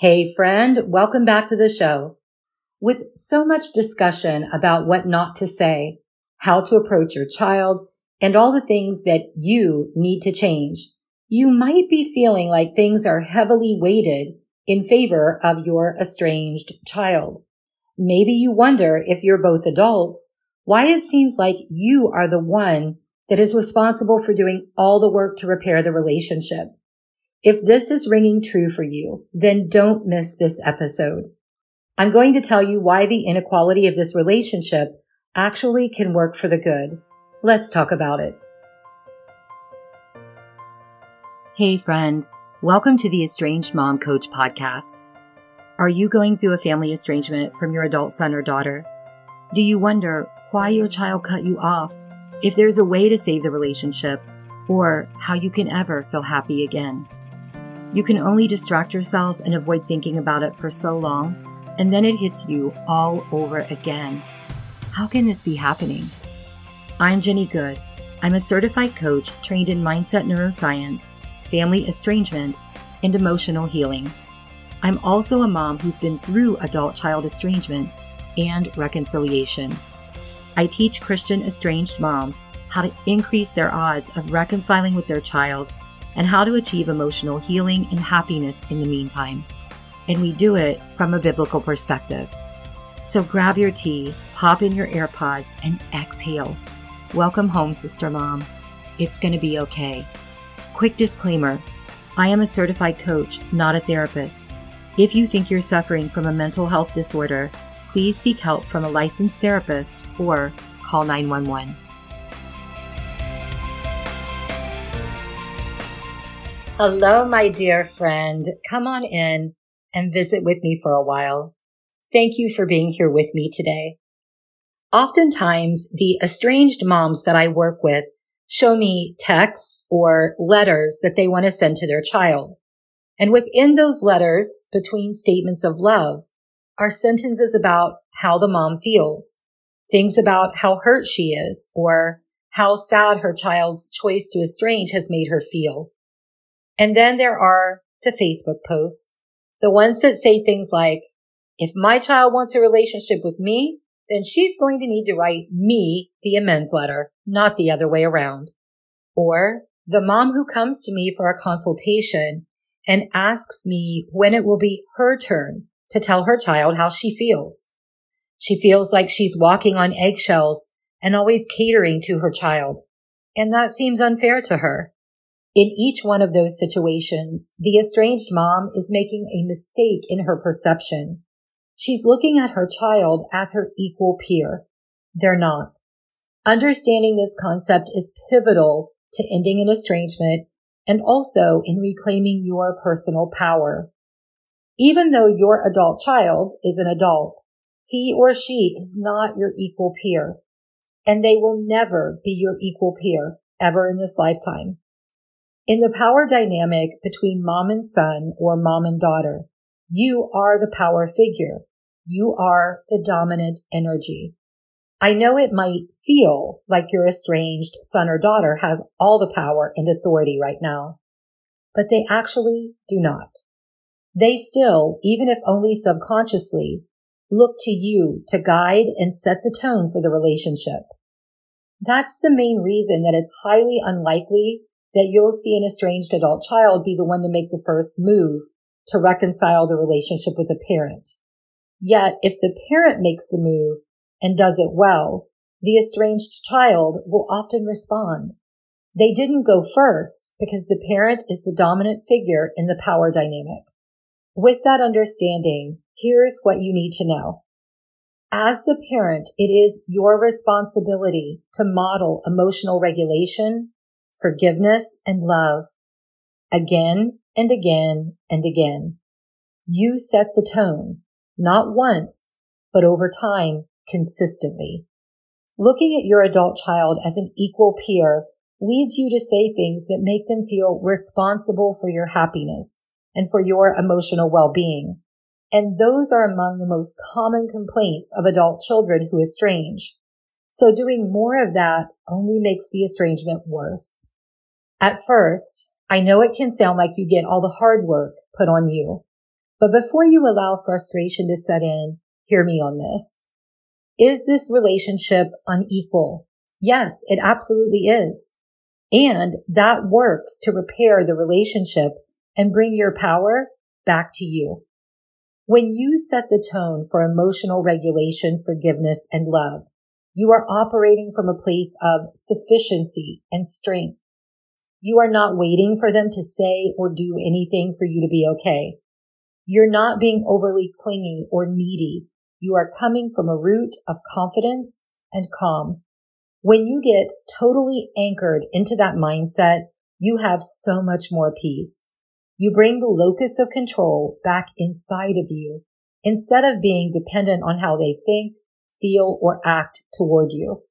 Hey friend, welcome back to the show. With so much discussion about what not to say, how to approach your child, and all the things that you need to change, you might be feeling like things are heavily weighted in favor of your estranged child. Maybe you wonder if you're both adults, why it seems like you are the one that is responsible for doing all the work to repair the relationship. If this is ringing true for you, then don't miss this episode. I'm going to tell you why the inequality of this relationship actually can work for the good. Let's talk about it. Hey friend, welcome to the Estranged Mom Coach podcast. Are you going through a family estrangement from your adult son or daughter? Do you wonder why your child cut you off, if there's a way to save the relationship, or how you can ever feel happy again? You can only distract yourself and avoid thinking about it for so long, and then it hits you all over again. How can this be happening? I'm Jenny Good. I'm a certified coach trained in mindset neuroscience, family estrangement, and emotional healing. I'm also a mom who's been through adult child estrangement and reconciliation. I teach Christian estranged moms how to increase their odds of reconciling with their child and how to achieve emotional healing and happiness in the meantime. And we do it from a biblical perspective. So grab your tea, pop in your AirPods, and exhale. Welcome home, Sister Mom. It's going to be okay. Quick disclaimer I am a certified coach, not a therapist. If you think you're suffering from a mental health disorder, please seek help from a licensed therapist or call 911. Hello, my dear friend. Come on in and visit with me for a while. Thank you for being here with me today. Oftentimes, the estranged moms that I work with show me texts or letters that they want to send to their child. And within those letters, between statements of love, are sentences about how the mom feels, things about how hurt she is, or how sad her child's choice to estrange has made her feel. And then there are the Facebook posts, the ones that say things like, if my child wants a relationship with me, then she's going to need to write me the amends letter, not the other way around. Or the mom who comes to me for a consultation and asks me when it will be her turn to tell her child how she feels. She feels like she's walking on eggshells and always catering to her child. And that seems unfair to her. In each one of those situations, the estranged mom is making a mistake in her perception. She's looking at her child as her equal peer. They're not. Understanding this concept is pivotal to ending an estrangement and also in reclaiming your personal power. Even though your adult child is an adult, he or she is not your equal peer, and they will never be your equal peer ever in this lifetime. In the power dynamic between mom and son or mom and daughter, you are the power figure. You are the dominant energy. I know it might feel like your estranged son or daughter has all the power and authority right now, but they actually do not. They still, even if only subconsciously, look to you to guide and set the tone for the relationship. That's the main reason that it's highly unlikely that you'll see an estranged adult child be the one to make the first move to reconcile the relationship with the parent. Yet, if the parent makes the move and does it well, the estranged child will often respond. They didn't go first because the parent is the dominant figure in the power dynamic. With that understanding, here's what you need to know. As the parent, it is your responsibility to model emotional regulation forgiveness, and love again and again and again. You set the tone, not once, but over time, consistently. Looking at your adult child as an equal peer leads you to say things that make them feel responsible for your happiness and for your emotional well-being. And those are among the most common complaints of adult children who estrange. So doing more of that only makes the estrangement worse. At first, I know it can sound like you get all the hard work put on you. But before you allow frustration to set in, hear me on this. Is this relationship unequal? Yes, it absolutely is. And that works to repair the relationship and bring your power back to you. When you set the tone for emotional regulation, forgiveness, and love, you are operating from a place of sufficiency and strength. You are not waiting for them to say or do anything for you to be okay. You're not being overly clingy or needy. You are coming from a root of confidence and calm. When you get totally anchored into that mindset, you have so much more peace. You bring the locus of control back inside of you instead of being dependent on how they think, feel, or act toward you.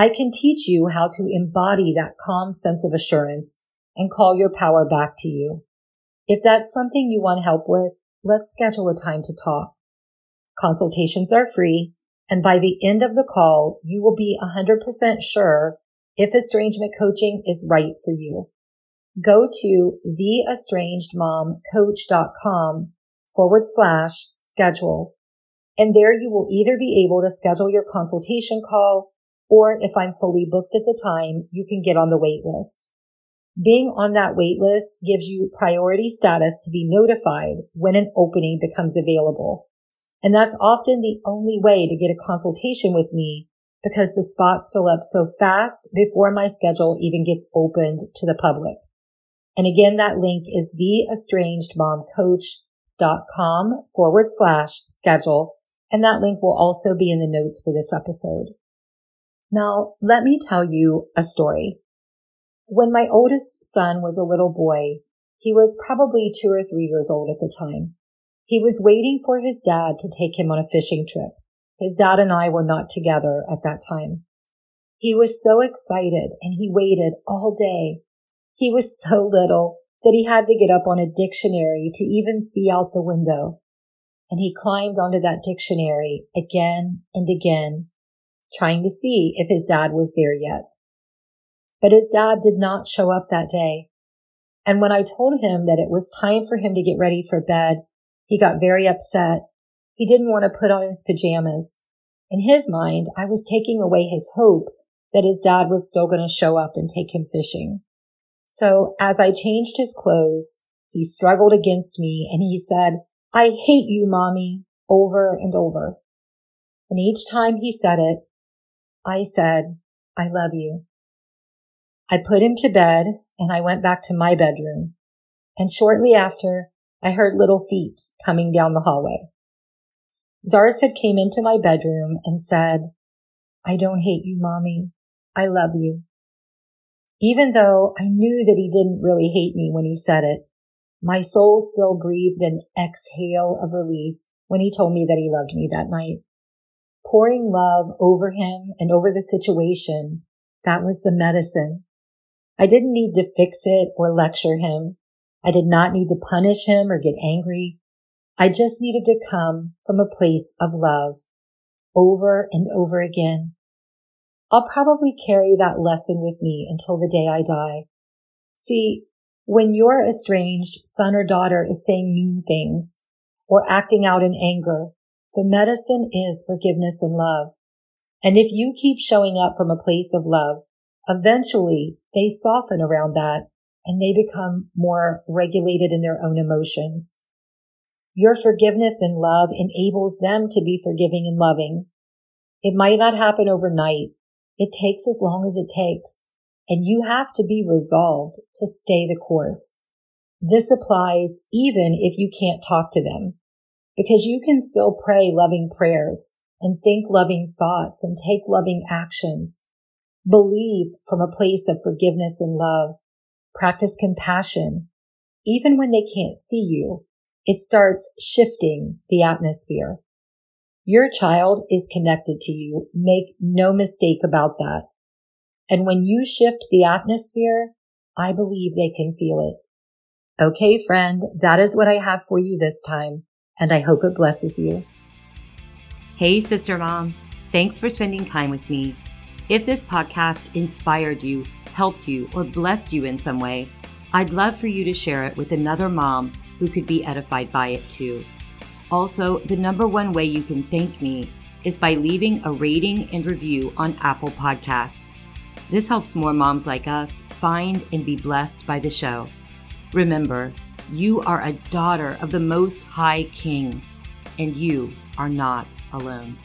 I can teach you how to embody that calm sense of assurance and call your power back to you. If that's something you want help with, let's schedule a time to talk. Consultations are free, and by the end of the call, you will be 100% sure if estrangement coaching is right for you. Go to theestrangedmomcoach.com forward slash schedule. And there you will either be able to schedule your consultation call, or if I'm fully booked at the time, you can get on the wait list. Being on that wait list gives you priority status to be notified when an opening becomes available. And that's often the only way to get a consultation with me because the spots fill up so fast before my schedule even gets opened to the public. And again, that link is theestrangedmomcoach.com forward slash schedule. And that link will also be in the notes for this episode. Now, let me tell you a story. When my oldest son was a little boy, he was probably two or three years old at the time. He was waiting for his dad to take him on a fishing trip. His dad and I were not together at that time. He was so excited and he waited all day. He was so little that he had to get up on a dictionary to even see out the window. And he climbed onto that dictionary again and again, trying to see if his dad was there yet. But his dad did not show up that day. And when I told him that it was time for him to get ready for bed, he got very upset. He didn't want to put on his pajamas. In his mind, I was taking away his hope that his dad was still going to show up and take him fishing. So as I changed his clothes, he struggled against me and he said, I hate you, mommy, over and over. And each time he said it, I said, I love you. I put him to bed and I went back to my bedroom. And shortly after, I heard little feet coming down the hallway. Zarsad came into my bedroom and said, I don't hate you, mommy. I love you. Even though I knew that he didn't really hate me when he said it, my soul still breathed an exhale of relief when he told me that he loved me that night. Pouring love over him and over the situation, that was the medicine. I didn't need to fix it or lecture him. I did not need to punish him or get angry. I just needed to come from a place of love over and over again. I'll probably carry that lesson with me until the day I die. See, when your estranged son or daughter is saying mean things or acting out in anger, the medicine is forgiveness and love. And if you keep showing up from a place of love, eventually they soften around that and they become more regulated in their own emotions. Your forgiveness and love enables them to be forgiving and loving. It might not happen overnight. It takes as long as it takes, and you have to be resolved to stay the course. This applies even if you can't talk to them, because you can still pray loving prayers and think loving thoughts and take loving actions. Believe from a place of forgiveness and love Practice compassion. Even when they can't see you, it starts shifting the atmosphere. Your child is connected to you. Make no mistake about that. And when you shift the atmosphere, I believe they can feel it. Okay, friend, that is what I have for you this time, and I hope it blesses you. Hey, sister mom. Thanks for spending time with me. If this podcast inspired you, helped you or blessed you in some way, I'd love for you to share it with another mom who could be edified by it too. Also, the number one way you can thank me is by leaving a rating and review on Apple Podcasts. This helps more moms like us find and be blessed by the show. Remember, you are a daughter of the Most High King, and you are not alone.